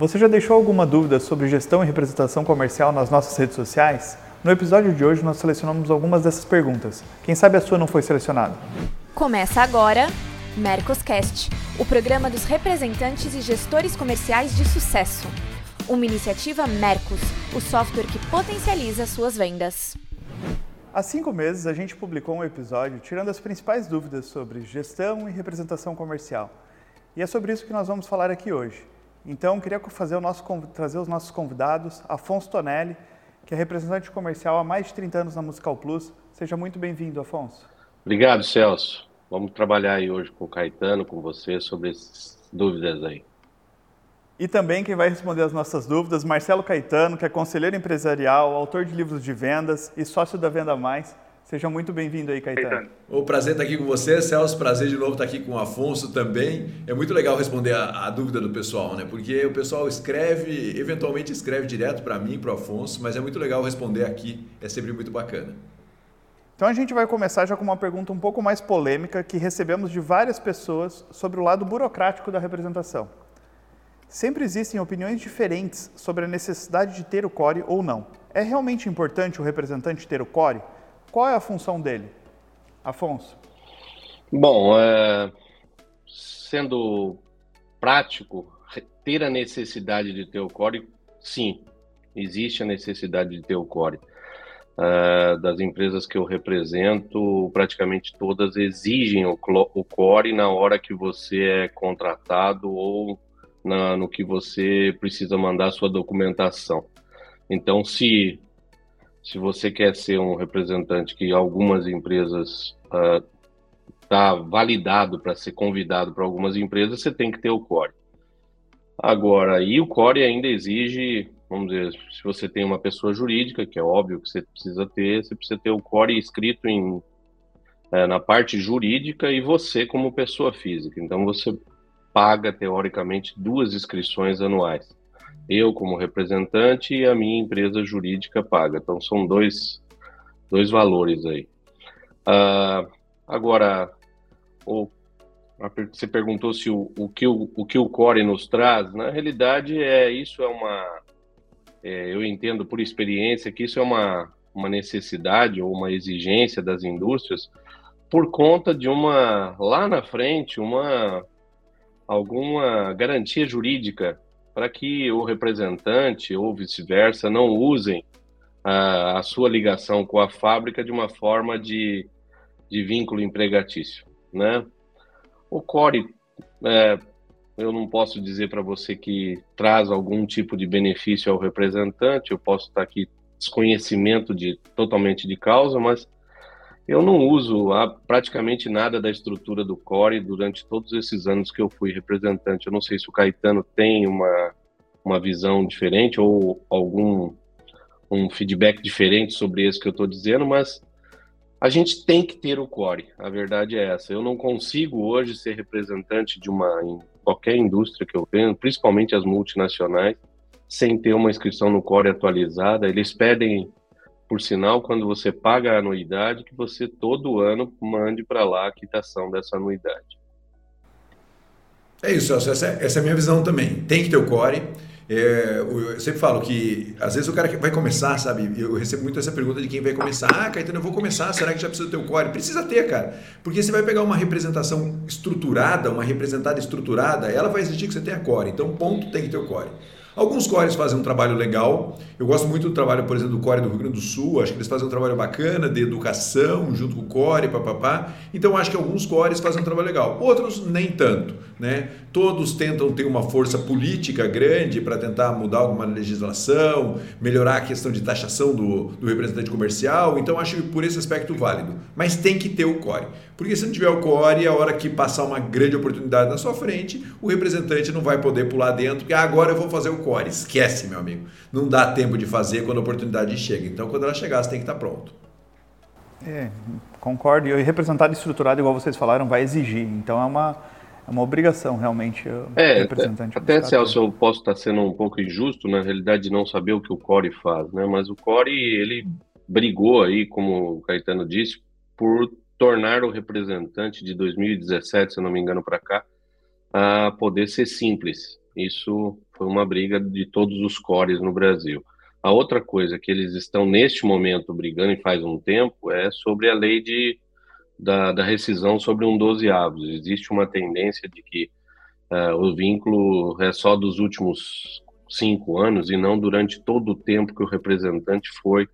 Você já deixou alguma dúvida sobre gestão e representação comercial nas nossas redes sociais? No episódio de hoje nós selecionamos algumas dessas perguntas. Quem sabe a sua não foi selecionada? Começa agora Mercoscast, o programa dos representantes e gestores comerciais de sucesso. Uma iniciativa Mercos, o software que potencializa suas vendas. Há cinco meses a gente publicou um episódio tirando as principais dúvidas sobre gestão e representação comercial. E é sobre isso que nós vamos falar aqui hoje. Então, queria fazer o nosso, trazer os nossos convidados, Afonso Tonelli, que é representante comercial há mais de 30 anos na Musical Plus. Seja muito bem-vindo, Afonso. Obrigado, Celso. Vamos trabalhar aí hoje com o Caetano, com você, sobre essas dúvidas aí. E também quem vai responder as nossas dúvidas, Marcelo Caetano, que é conselheiro empresarial, autor de livros de vendas e sócio da Venda Mais. Seja muito bem-vindo aí, Caetano. O prazer estar aqui com você, Celso. Prazer de novo estar aqui com o Afonso também. É muito legal responder a, a dúvida do pessoal, né? Porque o pessoal escreve, eventualmente escreve direto para mim, para o Afonso, mas é muito legal responder aqui. É sempre muito bacana. Então a gente vai começar já com uma pergunta um pouco mais polêmica que recebemos de várias pessoas sobre o lado burocrático da representação. Sempre existem opiniões diferentes sobre a necessidade de ter o core ou não. É realmente importante o representante ter o core? Qual é a função dele? Afonso. Bom, é, sendo prático, ter a necessidade de ter o core, sim, existe a necessidade de ter o core. Uh, das empresas que eu represento, praticamente todas exigem o, o core na hora que você é contratado ou na, no que você precisa mandar sua documentação. Então, se, se você quer ser um representante que algumas empresas está uh, validado para ser convidado para algumas empresas, você tem que ter o core. Agora, e o core ainda exige, vamos dizer, se você tem uma pessoa jurídica, que é óbvio que você precisa ter, você precisa ter o core escrito em, é, na parte jurídica e você como pessoa física. Então, você paga, teoricamente, duas inscrições anuais. Eu, como representante, e a minha empresa jurídica paga. Então, são dois, dois valores aí. Uh, agora, o, você perguntou se o, o, que o, o que o Core nos traz. Na realidade, é isso é uma... É, eu entendo por experiência que isso é uma, uma necessidade ou uma exigência das indústrias por conta de uma, lá na frente, uma alguma garantia jurídica para que o representante ou vice-versa não usem a, a, sua ligação com a fábrica de uma forma de, de vínculo empregatício, né? O CORE, é, eu não posso dizer para você que traz algum tipo de benefício ao representante, eu posso estar aqui desconhecimento de totalmente de causa, mas eu não uso praticamente nada da estrutura do Core durante todos esses anos que eu fui representante. Eu não sei se o Caetano tem uma, uma visão diferente ou algum um feedback diferente sobre esse que eu estou dizendo, mas a gente tem que ter o core. A verdade é essa. Eu não consigo hoje ser representante de uma em qualquer indústria que eu tenho, principalmente as multinacionais, sem ter uma inscrição no core atualizada. Eles pedem por sinal, quando você paga a anuidade, que você todo ano mande para lá a quitação dessa anuidade. É isso, essa, essa é a minha visão também. Tem que ter o core. É, eu sempre falo que às vezes o cara vai começar, sabe? Eu recebo muito essa pergunta de quem vai começar. Ah, Caetano, eu vou começar, será que já precisa ter o core? Precisa ter, cara. Porque você vai pegar uma representação estruturada, uma representada estruturada, ela vai exigir que você tenha core. Então, ponto, tem que ter o core. Alguns cores fazem um trabalho legal. Eu gosto muito do trabalho, por exemplo, do Core do Rio Grande do Sul. Acho que eles fazem um trabalho bacana de educação junto com o Core, papapá. Então acho que alguns cores fazem um trabalho legal. Outros nem tanto, né? Todos tentam ter uma força política grande para tentar mudar alguma legislação, melhorar a questão de taxação do, do representante comercial. Então acho que por esse aspecto válido. Mas tem que ter o core. Porque se não tiver o core, a hora que passar uma grande oportunidade na sua frente, o representante não vai poder pular dentro, porque ah, agora eu vou fazer o core. Esquece, meu amigo. Não dá tempo de fazer quando a oportunidade chega. Então, quando ela chegar, você tem que estar pronto. É, concordo. E representado estruturado, igual vocês falaram, vai exigir. Então, é uma, é uma obrigação, realmente, é, representante. Até, até Celso, eu posso estar sendo um pouco injusto, na realidade, de não saber o que o core faz, né? Mas o core, ele brigou aí, como o Caetano disse, por tornar o representante de 2017, se não me engano, para cá, a poder ser simples. Isso foi uma briga de todos os cores no Brasil. A outra coisa que eles estão neste momento brigando e faz um tempo é sobre a lei de, da, da rescisão sobre um dozeavos. Existe uma tendência de que uh, o vínculo é só dos últimos cinco anos e não durante todo o tempo que o representante foi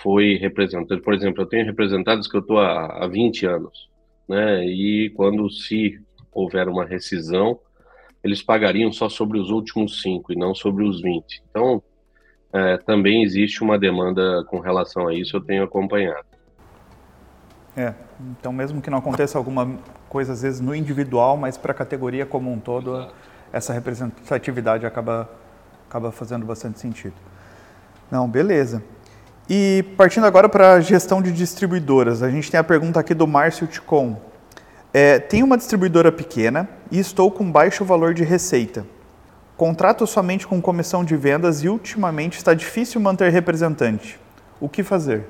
foi representante. Por exemplo, eu tenho representados que eu estou há, há 20 anos, né? E quando se houver uma rescisão, eles pagariam só sobre os últimos cinco e não sobre os 20. Então, é, também existe uma demanda com relação a isso, eu tenho acompanhado. É, então mesmo que não aconteça alguma coisa às vezes no individual, mas para a categoria como um todo, Exato. essa representatividade acaba, acaba fazendo bastante sentido. Não, beleza. E partindo agora para a gestão de distribuidoras, a gente tem a pergunta aqui do Márcio Ticon. É, tenho uma distribuidora pequena e estou com baixo valor de receita. Contrato somente com comissão de vendas e ultimamente está difícil manter representante. O que fazer?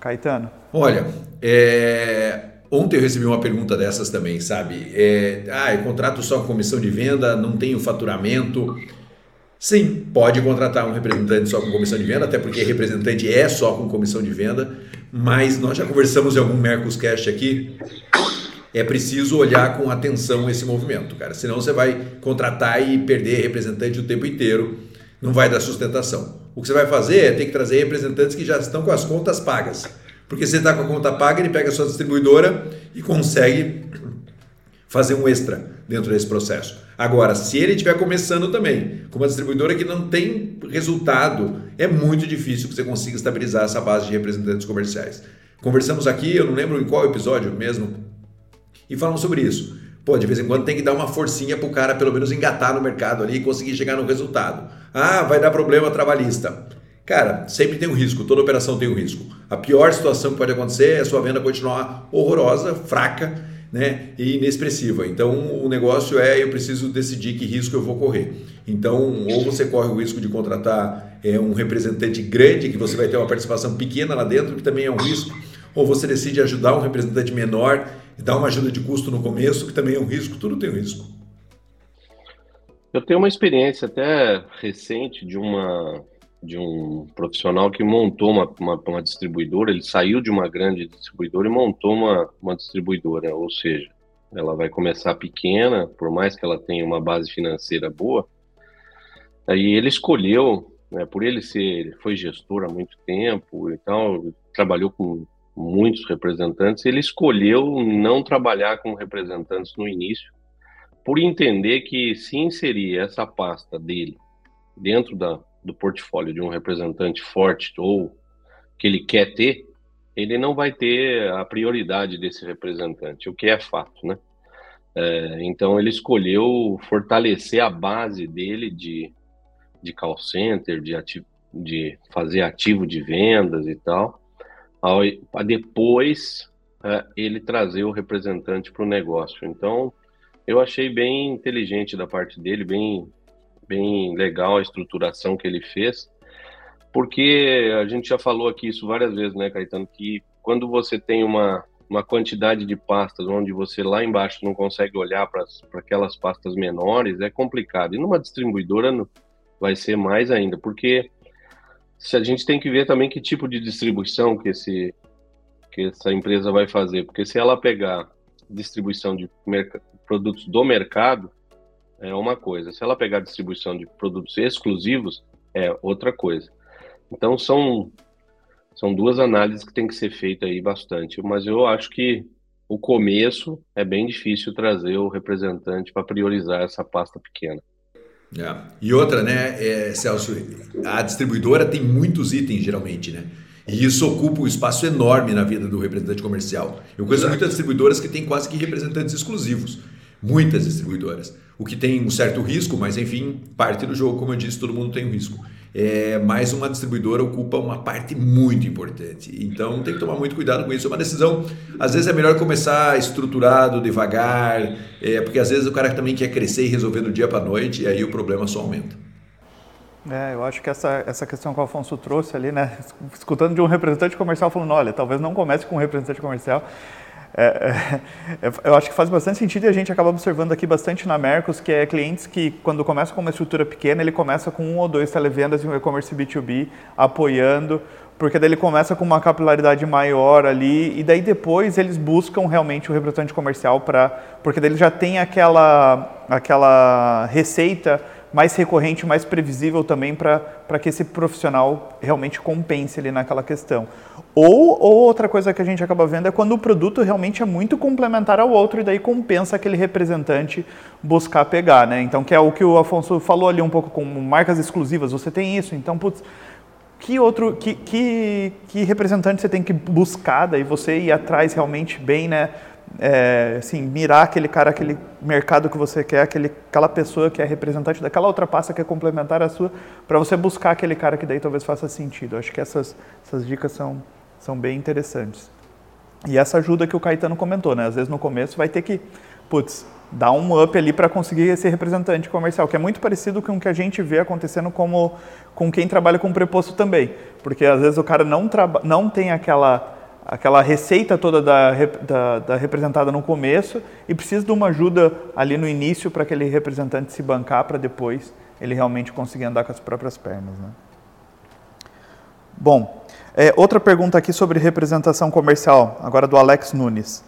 Caetano. Olha, é... ontem eu recebi uma pergunta dessas também, sabe? É... Ah, eu contrato só com comissão de venda, não tenho faturamento. Sim, pode contratar um representante só com comissão de venda, até porque representante é só com comissão de venda, mas nós já conversamos em algum Mercoscast aqui é preciso olhar com atenção esse movimento, cara. Senão você vai contratar e perder representante o tempo inteiro, não vai dar sustentação. O que você vai fazer é ter que trazer representantes que já estão com as contas pagas. Porque você está com a conta paga, ele pega a sua distribuidora e consegue fazer um extra dentro desse processo. Agora, se ele estiver começando também com uma distribuidora que não tem resultado, é muito difícil que você consiga estabilizar essa base de representantes comerciais. Conversamos aqui, eu não lembro em qual episódio mesmo, e falamos sobre isso. Pô, de vez em quando tem que dar uma forcinha para o cara pelo menos engatar no mercado ali e conseguir chegar no resultado. Ah, vai dar problema trabalhista. Cara, sempre tem um risco, toda operação tem um risco. A pior situação que pode acontecer é a sua venda continuar horrorosa, fraca né, e inexpressiva. Então o negócio é eu preciso decidir que risco eu vou correr. Então, ou você corre o risco de contratar é, um representante grande, que você vai ter uma participação pequena lá dentro, que também é um risco, ou você decide ajudar um representante menor e dar uma ajuda de custo no começo, que também é um risco, tudo tem um risco. Eu tenho uma experiência até recente de uma de um profissional que montou uma, uma, uma, distribuidora, ele saiu de uma grande distribuidora e montou uma, uma distribuidora, ou seja, ela vai começar pequena, por mais que ela tenha uma base financeira boa, aí ele escolheu, né, por ele ser, ele foi gestor há muito tempo e tal, trabalhou com muitos representantes, ele escolheu não trabalhar com representantes no início, por entender que se inserir essa pasta dele dentro da, do portfólio de um representante forte ou que ele quer ter, ele não vai ter a prioridade desse representante, o que é fato, né? É, então ele escolheu fortalecer a base dele de, de call center, de, ativo, de fazer ativo de vendas e tal, a depois é, ele trazer o representante para o negócio. Então, eu achei bem inteligente da parte dele, bem, bem legal a estruturação que ele fez, porque a gente já falou aqui isso várias vezes, né, Caetano, que quando você tem uma, uma quantidade de pastas onde você lá embaixo não consegue olhar para aquelas pastas menores, é complicado. E numa distribuidora vai ser mais ainda, porque se a gente tem que ver também que tipo de distribuição que, esse, que essa empresa vai fazer, porque se ela pegar distribuição de produtos do mercado, é uma coisa. Se ela pegar distribuição de produtos exclusivos, é outra coisa. Então são são duas análises que tem que ser feita aí bastante, mas eu acho que o começo é bem difícil trazer o representante para priorizar essa pasta pequena. É. E outra, né, é, Celso, a distribuidora tem muitos itens geralmente, né? E isso ocupa um espaço enorme na vida do representante comercial. Eu conheço muitas distribuidoras que têm quase que representantes exclusivos. Muitas distribuidoras. O que tem um certo risco, mas enfim, parte do jogo, como eu disse, todo mundo tem um risco é, mas uma distribuidora ocupa uma parte muito importante. Então tem que tomar muito cuidado com isso. É uma decisão, às vezes é melhor começar estruturado, devagar, é, porque às vezes o cara também quer crescer e resolver do dia para a noite, e aí o problema só aumenta. É, eu acho que essa, essa questão que o Afonso trouxe ali, né, escutando de um representante comercial falando, olha, talvez não comece com um representante comercial, é, é, eu acho que faz bastante sentido e a gente acaba observando aqui bastante na Mercos, que é clientes que, quando começam com uma estrutura pequena, ele começa com um ou dois televendas e um e-commerce B2B apoiando, porque daí ele começa com uma capilaridade maior ali e daí depois eles buscam realmente o representante comercial para, porque daí ele já tem aquela, aquela receita mais recorrente, mais previsível também para que esse profissional realmente compense ali naquela questão. Ou, ou, outra coisa que a gente acaba vendo é quando o produto realmente é muito complementar ao outro e daí compensa aquele representante buscar pegar, né? Então, que é o que o Afonso falou ali um pouco com marcas exclusivas, você tem isso, então, putz, que outro, que, que, que representante você tem que buscar daí você ir atrás realmente bem, né? é, assim, mirar aquele cara, aquele mercado que você quer, aquele, aquela pessoa que é representante daquela outra pasta que é complementar à sua, para você buscar aquele cara que daí talvez faça sentido. acho que essas, essas dicas são, são bem interessantes. E essa ajuda que o Caetano comentou, né? Às vezes no começo vai ter que, putz, dar um up ali para conseguir esse representante comercial, que é muito parecido com o que a gente vê acontecendo como, com quem trabalha com preposto também. Porque às vezes o cara não, não tem aquela aquela receita toda da, da, da, representada no começo e precisa de uma ajuda ali no início para aquele representante se bancar para depois ele realmente conseguir andar com as próprias pernas. Né? Bom, é, outra pergunta aqui sobre representação comercial, agora do Alex Nunes.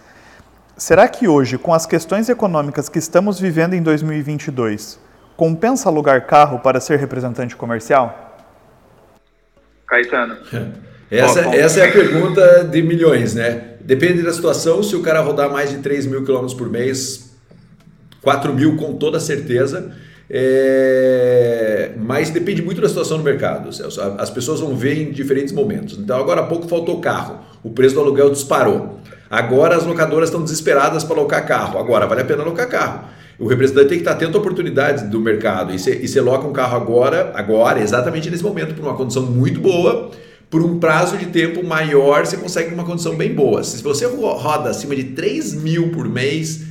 Será que hoje, com as questões econômicas que estamos vivendo em 2022, compensa alugar carro para ser representante comercial? Caetano. Essa, essa é a pergunta de milhões, né? Depende da situação, se o cara rodar mais de 3 mil quilômetros por mês, 4 mil com toda certeza. É... Mas depende muito da situação no mercado, Celso. As pessoas vão ver em diferentes momentos. Então, agora há pouco faltou carro, o preço do aluguel disparou. Agora as locadoras estão desesperadas para alocar carro. Agora vale a pena alocar carro. O representante tem que estar atento a oportunidades do mercado. E você aloca um carro agora, agora, exatamente nesse momento, por uma condição muito boa por um prazo de tempo maior, você consegue uma condição bem boa. Se você roda acima de 3 mil por mês,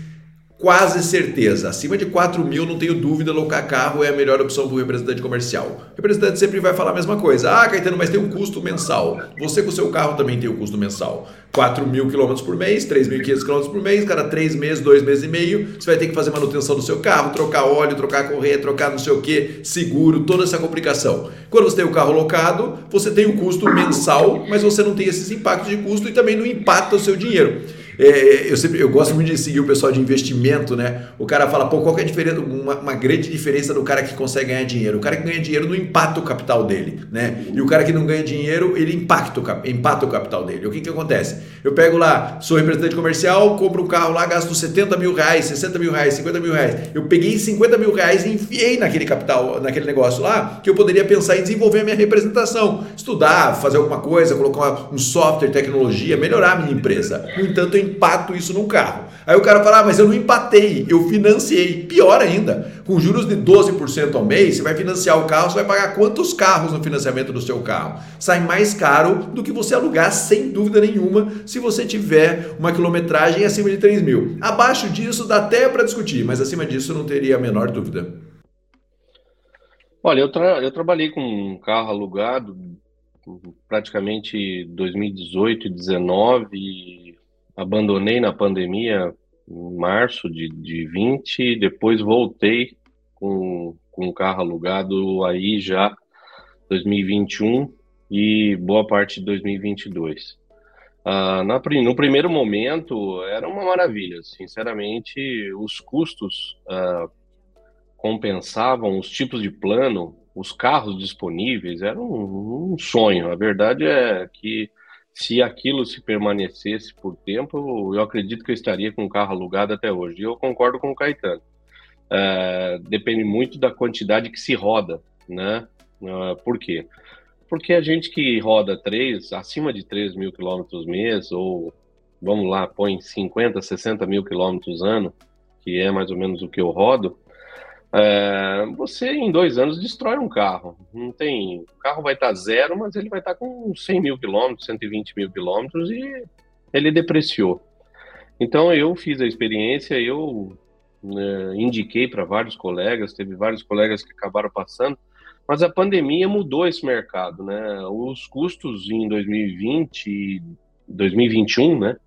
quase certeza. Acima de 4 mil, não tenho dúvida, alocar carro é a melhor opção para o representante comercial. O representante sempre vai falar a mesma coisa. Ah, Caetano, mas tem um custo mensal. Você com o seu carro também tem um custo mensal. 4 mil quilômetros por mês, 3.500 quilômetros por mês, cada 3 meses, 2 meses e meio, você vai ter que fazer manutenção do seu carro, trocar óleo, trocar correia, trocar não sei o que, seguro, toda essa complicação. Quando você tem o carro locado, você tem o custo mensal, mas você não tem esses impactos de custo e também não impacta o seu dinheiro. É, eu, sempre, eu gosto muito de seguir o pessoal de investimento, né? O cara fala, pô, qual que é a diferença, uma, uma, grande diferença do cara que consegue ganhar dinheiro? O cara que ganha dinheiro não impacta o capital dele, né? E o cara que não ganha dinheiro, ele impacta o, impacta o capital dele. O que que acontece? Eu pego lá, sou representante comercial, compro um carro lá, gasto 70 mil reais, 60 mil reais, 50 mil reais. Eu peguei 50 mil reais e enfiei naquele capital, naquele negócio lá, que eu poderia pensar em desenvolver a minha representação, estudar, fazer alguma coisa, colocar um software, tecnologia, melhorar a minha empresa. No entanto, eu empato isso num carro. Aí o cara fala, ah, mas eu não empatei, eu financiei. Pior ainda, com juros de 12% ao mês, você vai financiar o carro, você vai pagar quantos carros no financiamento do seu carro? Sai mais caro do que você alugar, sem dúvida nenhuma, se você tiver uma quilometragem acima de 3 mil. Abaixo disso dá até para discutir, mas acima disso não teria a menor dúvida. Olha, eu, tra eu trabalhei com um carro alugado praticamente 2018 e 2019 abandonei na pandemia em março de, de 20, depois voltei com, com carro alugado aí já 2021 e boa parte de 2022. Ah, na, no primeiro momento era uma maravilha, sinceramente, os custos ah, compensavam os tipos de plano, os carros disponíveis, era um, um sonho. A verdade é que se aquilo se permanecesse por tempo, eu acredito que eu estaria com o carro alugado até hoje. E eu concordo com o Caetano. É, depende muito da quantidade que se roda, né? Uh, por quê? Porque a gente que roda 3, acima de 3 mil quilômetros mês, ou vamos lá, põe 50, 60 mil quilômetros ano, que é mais ou menos o que eu rodo, é, você em dois anos destrói um carro. Não tem, o carro vai estar zero, mas ele vai estar com 100 mil quilômetros, 120 mil quilômetros e ele depreciou. Então eu fiz a experiência, eu né, indiquei para vários colegas, teve vários colegas que acabaram passando, mas a pandemia mudou esse mercado, né? Os custos em 2020 e 2021, né?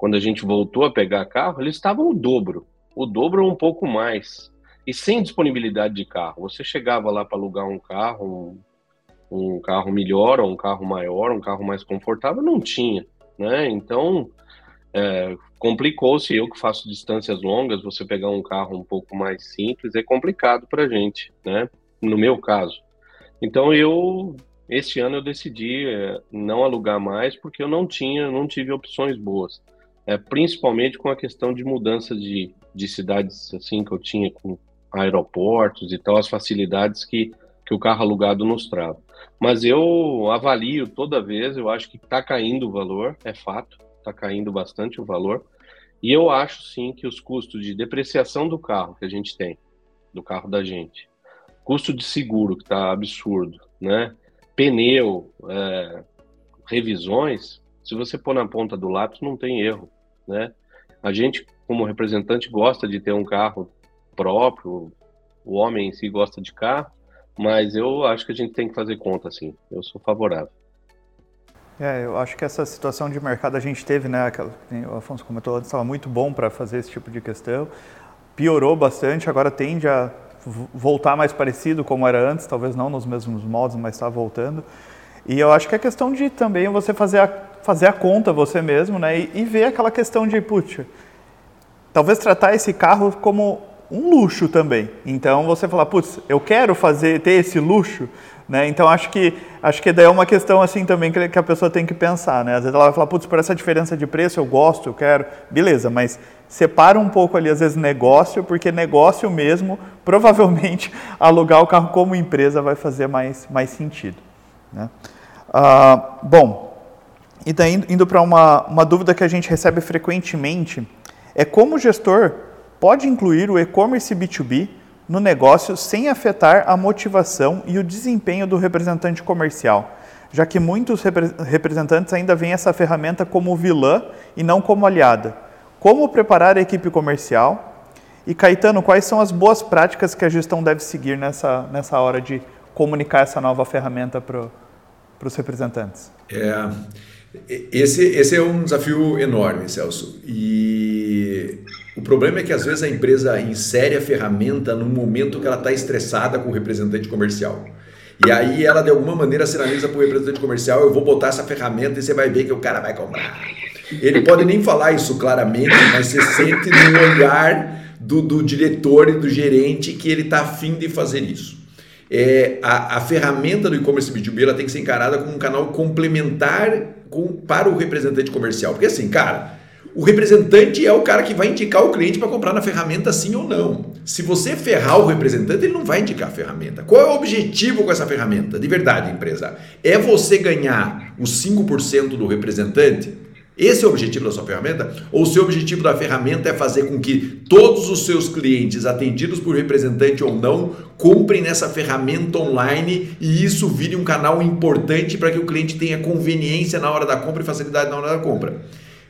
quando a gente voltou a pegar carro, eles estavam o dobro, o dobro ou um pouco mais, e sem disponibilidade de carro. Você chegava lá para alugar um carro, um, um, carro melhor, ou um carro maior, um carro mais confortável, não tinha, né? Então é, complicou-se. Eu que faço distâncias longas, você pegar um carro um pouco mais simples é complicado para gente, né? No meu caso. Então eu este ano eu decidi é, não alugar mais porque eu não tinha, não tive opções boas é, principalmente com a questão de mudança de, de cidades assim que eu tinha com aeroportos e tal, as facilidades que, que o carro alugado nos trava. Mas eu avalio toda vez, eu acho que está caindo o valor, é fato, está caindo bastante o valor. E eu acho sim que os custos de depreciação do carro que a gente tem, do carro da gente, custo de seguro que está absurdo, né? Pneu, é, revisões, se você pôr na ponta do lápis, não tem erro, né? A gente, como representante, gosta de ter um carro próprio, o homem em si gosta de carro, mas eu acho que a gente tem que fazer conta, assim. Eu sou favorável. É, eu acho que essa situação de mercado a gente teve, né? Aquela, o Afonso comentou antes, estava muito bom para fazer esse tipo de questão. Piorou bastante, agora tende a voltar mais parecido como era antes, talvez não nos mesmos modos, mas está voltando. E eu acho que é questão de também você fazer a, fazer a conta você mesmo, né? E, e ver aquela questão de, putz, talvez tratar esse carro como um luxo também. Então você falar, putz, eu quero fazer ter esse luxo, né? Então acho que acho que daí é uma questão assim também que, que a pessoa tem que pensar, né? Às vezes ela vai falar, putz, por essa diferença de preço eu gosto, eu quero, beleza, mas separa um pouco ali às vezes negócio, porque negócio mesmo, provavelmente alugar o carro como empresa vai fazer mais mais sentido. Né? Ah, bom, e daí indo para uma, uma dúvida que a gente recebe frequentemente, é como o gestor pode incluir o e-commerce B2B no negócio sem afetar a motivação e o desempenho do representante comercial, já que muitos repre representantes ainda veem essa ferramenta como vilã e não como aliada. Como preparar a equipe comercial? E Caetano, quais são as boas práticas que a gestão deve seguir nessa, nessa hora de comunicar essa nova ferramenta para os representantes? É, esse, esse é um desafio enorme, Celso. E o problema é que às vezes a empresa insere a ferramenta no momento que ela está estressada com o representante comercial. E aí ela de alguma maneira sinaliza para o representante comercial, eu vou botar essa ferramenta e você vai ver que o cara vai comprar. Ele pode nem falar isso claramente, mas você sente no olhar do, do diretor e do gerente que ele está afim de fazer isso é, a, a, ferramenta do e-commerce B2B ela tem que ser encarada como um canal complementar com, para o representante comercial. Porque assim, cara, o representante é o cara que vai indicar o cliente para comprar na ferramenta sim ou não. Se você ferrar o representante, ele não vai indicar a ferramenta. Qual é o objetivo com essa ferramenta? De verdade, empresa. É você ganhar os 5% do representante? Esse é o objetivo da sua ferramenta? Ou o seu objetivo da ferramenta é fazer com que todos os seus clientes, atendidos por representante ou não, comprem nessa ferramenta online e isso vire um canal importante para que o cliente tenha conveniência na hora da compra e facilidade na hora da compra?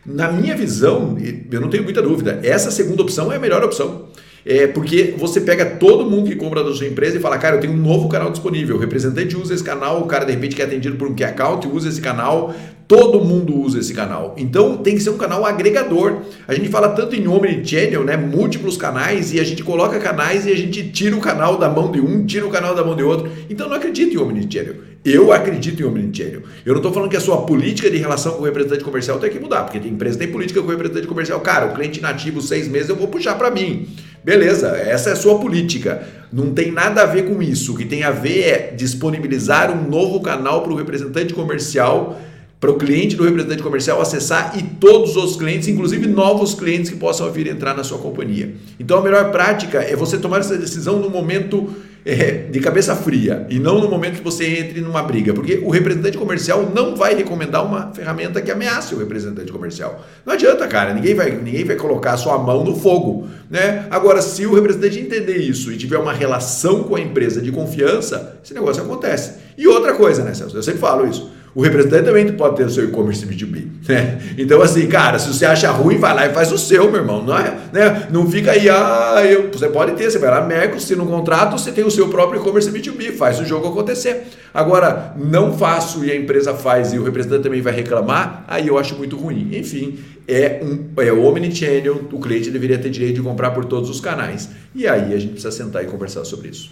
Na minha visão, eu não tenho muita dúvida, essa segunda opção é a melhor opção. É porque você pega todo mundo que compra da sua empresa e fala, cara, eu tenho um novo canal disponível. O representante usa esse canal, o cara de repente que é atendido por um key account usa esse canal, todo mundo usa esse canal. Então tem que ser um canal agregador. A gente fala tanto em omnichannel, né, múltiplos canais e a gente coloca canais e a gente tira o canal da mão de um, tira o canal da mão de outro. Então não acredito em omnichannel. Eu acredito em omnichannel. Eu não estou falando que a sua política de relação com o representante comercial tem que mudar, porque tem empresa tem política com o representante comercial. Cara, o cliente nativo seis meses eu vou puxar para mim. Beleza, essa é a sua política. Não tem nada a ver com isso. O que tem a ver é disponibilizar um novo canal para o representante comercial, para o cliente do representante comercial acessar e todos os clientes, inclusive novos clientes que possam vir entrar na sua companhia. Então a melhor prática é você tomar essa decisão no momento é, de cabeça fria e não no momento que você entre numa briga, porque o representante comercial não vai recomendar uma ferramenta que ameace o representante comercial. Não adianta, cara, ninguém vai, ninguém vai colocar a sua mão no fogo, né? Agora, se o representante entender isso e tiver uma relação com a empresa de confiança, esse negócio acontece. E outra coisa, né, Celso? Eu sempre falo isso. O representante também pode ter o seu e-commerce B2B, né? Então, assim, cara, se você acha ruim, vai lá e faz o seu, meu irmão, não é? Né? Não fica aí, ah, eu, você pode ter, você vai lá, Mercos, se no contrato, você tem o seu próprio e-commerce B2B, faz o jogo acontecer. Agora, não faço e a empresa faz e o representante também vai reclamar, aí eu acho muito ruim. Enfim, é, um, é omnichannel, o cliente deveria ter direito de comprar por todos os canais. E aí a gente precisa sentar e conversar sobre isso.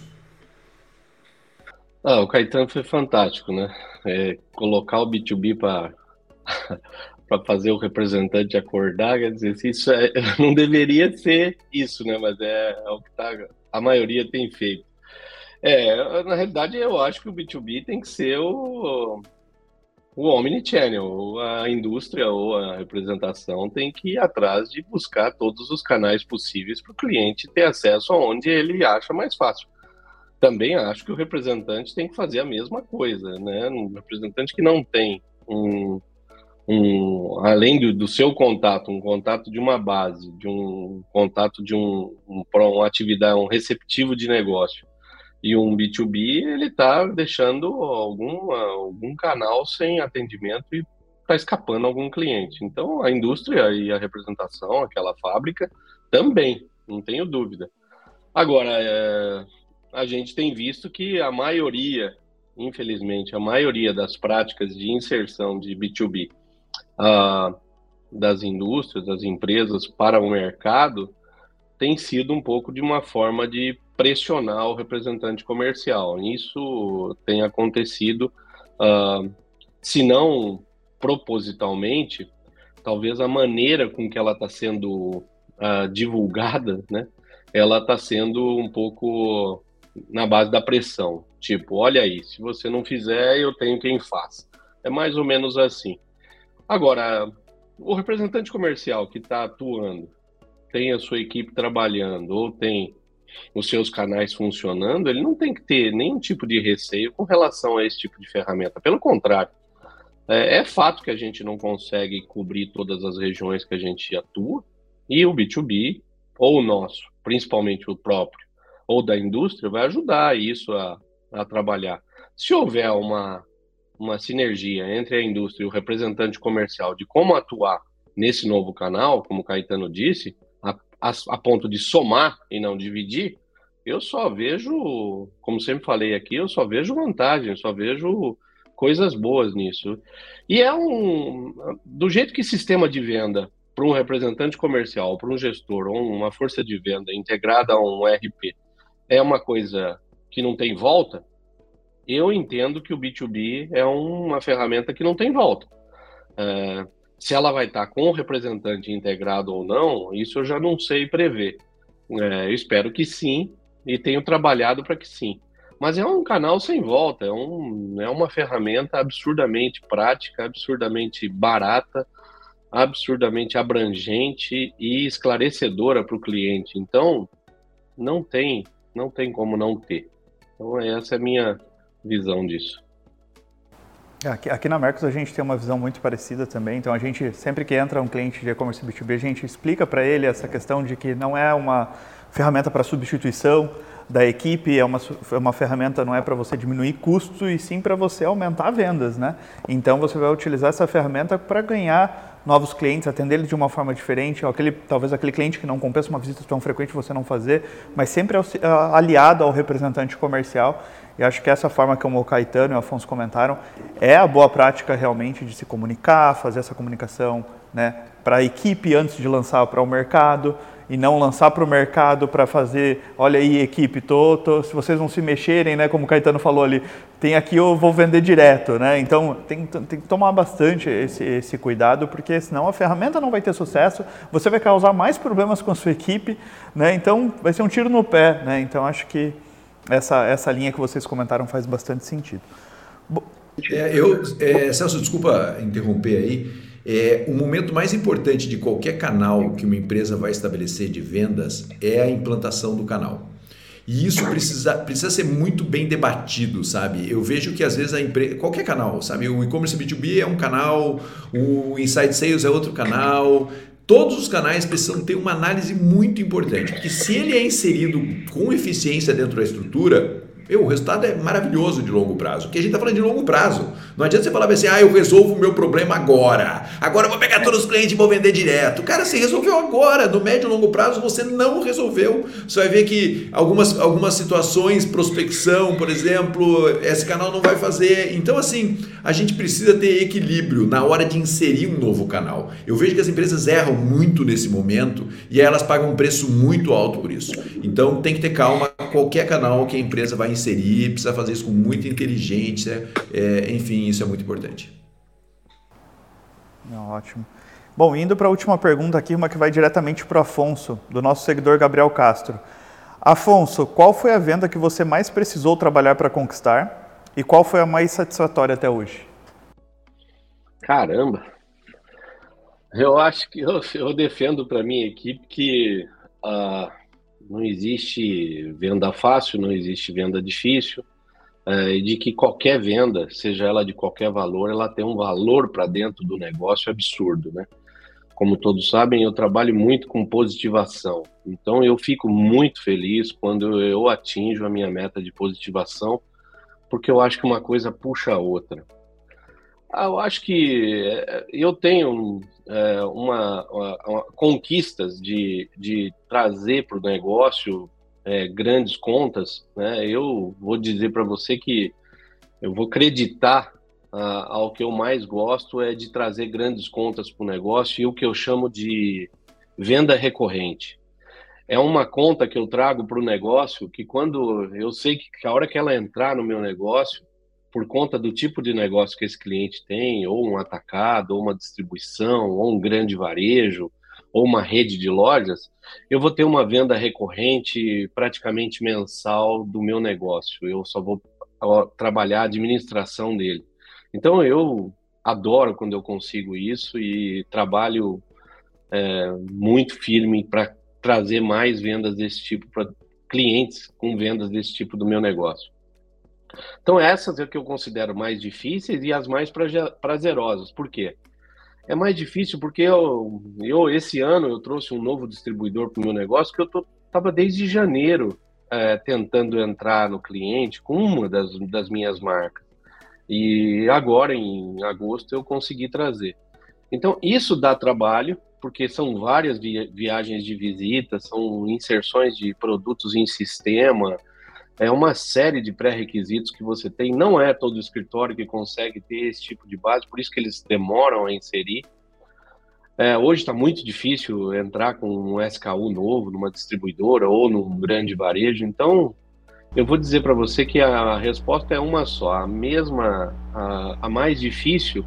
Ah, o Caetano foi fantástico, né? É, colocar o B2B para para fazer o representante acordar, quer dizer, isso é, não deveria ser isso, né? Mas é, é o que tá, a maioria tem feito. É, na realidade, eu acho que o B2B tem que ser o, o omnichannel. A indústria ou a representação tem que ir atrás de buscar todos os canais possíveis para o cliente ter acesso aonde ele acha mais fácil. Também acho que o representante tem que fazer a mesma coisa, né? Um representante que não tem um, um, além do, do, seu contato, um contato de uma base, de um contato de um, um, uma atividade, um receptivo de negócio e um B2B, ele está deixando algum, algum canal sem atendimento e está escapando algum cliente. Então, a indústria e a representação, aquela fábrica, também, não tenho dúvida. Agora, é, a gente tem visto que a maioria, infelizmente, a maioria das práticas de inserção de B2B uh, das indústrias, das empresas para o mercado tem sido um pouco de uma forma de pressionar o representante comercial. Isso tem acontecido, uh, se não propositalmente, talvez a maneira com que ela está sendo uh, divulgada, né, ela está sendo um pouco na base da pressão. Tipo, olha aí, se você não fizer, eu tenho quem faz. É mais ou menos assim. Agora, o representante comercial que está atuando, tem a sua equipe trabalhando ou tem os seus canais funcionando, ele não tem que ter nenhum tipo de receio com relação a esse tipo de ferramenta. Pelo contrário, é, é fato que a gente não consegue cobrir todas as regiões que a gente atua e o B2B, ou o nosso, principalmente o próprio, ou da indústria, vai ajudar isso a, a trabalhar. Se houver uma uma sinergia entre a indústria e o representante comercial de como atuar nesse novo canal, como o Caetano disse, a, a, a ponto de somar e não dividir, eu só vejo, como sempre falei aqui, eu só vejo vantagem, só vejo coisas boas nisso. E é um. Do jeito que sistema de venda para um representante comercial, para um gestor, ou uma força de venda integrada a um RP, é uma coisa que não tem volta, eu entendo que o B2B é uma ferramenta que não tem volta. É, se ela vai estar com o representante integrado ou não, isso eu já não sei prever. É, eu espero que sim, e tenho trabalhado para que sim. Mas é um canal sem volta, é, um, é uma ferramenta absurdamente prática, absurdamente barata, absurdamente abrangente e esclarecedora para o cliente. Então, não tem, não tem como não ter. Então, essa é a minha, visão disso. Aqui, aqui, na Mercos a gente tem uma visão muito parecida também. Então a gente sempre que entra um cliente de e-commerce B2B, a gente explica para ele essa questão de que não é uma ferramenta para substituição da equipe, é uma, é uma ferramenta não é para você diminuir custo e sim para você aumentar vendas, né? Então você vai utilizar essa ferramenta para ganhar novos clientes, atender eles de uma forma diferente, aquele, talvez aquele cliente que não compensa uma visita tão frequente você não fazer, mas sempre aliado ao representante comercial. E acho que essa forma como o Caetano e o Afonso comentaram é a boa prática realmente de se comunicar, fazer essa comunicação né, para a equipe antes de lançar para o mercado e não lançar para o mercado para fazer, olha aí equipe, tô, tô, se vocês não se mexerem, né, como o Caetano falou ali, tem aqui eu vou vender direto, né? Então tem, tem que tomar bastante esse, esse cuidado, porque senão a ferramenta não vai ter sucesso, você vai causar mais problemas com a sua equipe, né? Então vai ser um tiro no pé, né? Então acho que essa, essa linha que vocês comentaram faz bastante sentido. É, eu, é, Celso, desculpa interromper aí. É, o momento mais importante de qualquer canal que uma empresa vai estabelecer de vendas é a implantação do canal. E isso precisa, precisa ser muito bem debatido, sabe? Eu vejo que às vezes a empresa. Qualquer canal, sabe? O e-commerce B2B é um canal, o Inside Sales é outro canal, Todos os canais precisam ter uma análise muito importante, porque se ele é inserido com eficiência dentro da estrutura, meu, o resultado é maravilhoso de longo prazo. Porque a gente está falando de longo prazo. Não adianta você falar assim, ah, eu resolvo o meu problema agora. Agora eu vou pegar todos os clientes e vou vender direto. Cara, você resolveu agora. No médio e longo prazo você não resolveu. Você vai ver que algumas, algumas situações, prospecção, por exemplo, esse canal não vai fazer. Então, assim, a gente precisa ter equilíbrio na hora de inserir um novo canal. Eu vejo que as empresas erram muito nesse momento e elas pagam um preço muito alto por isso. Então, tem que ter calma. Qualquer canal que a empresa vai inserir, precisa fazer isso com muita inteligência, é, enfim, isso é muito importante. ótimo. Bom, indo para a última pergunta aqui, uma que vai diretamente para o Afonso, do nosso seguidor Gabriel Castro. Afonso, qual foi a venda que você mais precisou trabalhar para conquistar e qual foi a mais satisfatória até hoje? Caramba! Eu acho que eu, eu defendo para minha equipe que uh, não existe venda fácil, não existe venda difícil, é, de que qualquer venda, seja ela de qualquer valor, ela tem um valor para dentro do negócio absurdo, né? Como todos sabem, eu trabalho muito com positivação. Então eu fico muito feliz quando eu atinjo a minha meta de positivação, porque eu acho que uma coisa puxa a outra. Ah, eu acho que é, eu tenho é, uma, uma, uma, conquistas de, de trazer para o negócio é, grandes contas. Né? Eu vou dizer para você que eu vou acreditar ah, ao que eu mais gosto é de trazer grandes contas para o negócio e o que eu chamo de venda recorrente. É uma conta que eu trago para o negócio que quando eu sei que a hora que ela entrar no meu negócio, por conta do tipo de negócio que esse cliente tem, ou um atacado, ou uma distribuição, ou um grande varejo, ou uma rede de lojas, eu vou ter uma venda recorrente praticamente mensal do meu negócio. Eu só vou trabalhar a administração dele. Então eu adoro quando eu consigo isso e trabalho é, muito firme para trazer mais vendas desse tipo para clientes com vendas desse tipo do meu negócio. Então, essas é que eu considero mais difíceis e as mais prazerosas. Por quê? É mais difícil porque eu, eu esse ano eu trouxe um novo distribuidor para o meu negócio que eu estava desde janeiro é, tentando entrar no cliente com uma das, das minhas marcas. E agora, em agosto, eu consegui trazer. Então, isso dá trabalho, porque são várias viagens de visita, são inserções de produtos em sistema, é uma série de pré-requisitos que você tem. Não é todo escritório que consegue ter esse tipo de base, por isso que eles demoram a inserir. É, hoje está muito difícil entrar com um SKU novo numa distribuidora ou num grande varejo. Então, eu vou dizer para você que a resposta é uma só. A mesma, a, a mais difícil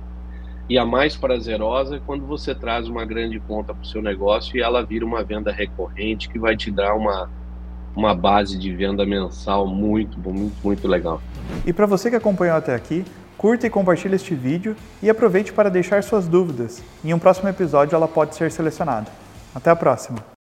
e a mais prazerosa é quando você traz uma grande conta para o seu negócio e ela vira uma venda recorrente que vai te dar uma uma base de venda mensal muito, muito, muito legal. E para você que acompanhou até aqui, curta e compartilhe este vídeo e aproveite para deixar suas dúvidas. Em um próximo episódio ela pode ser selecionada. Até a próxima!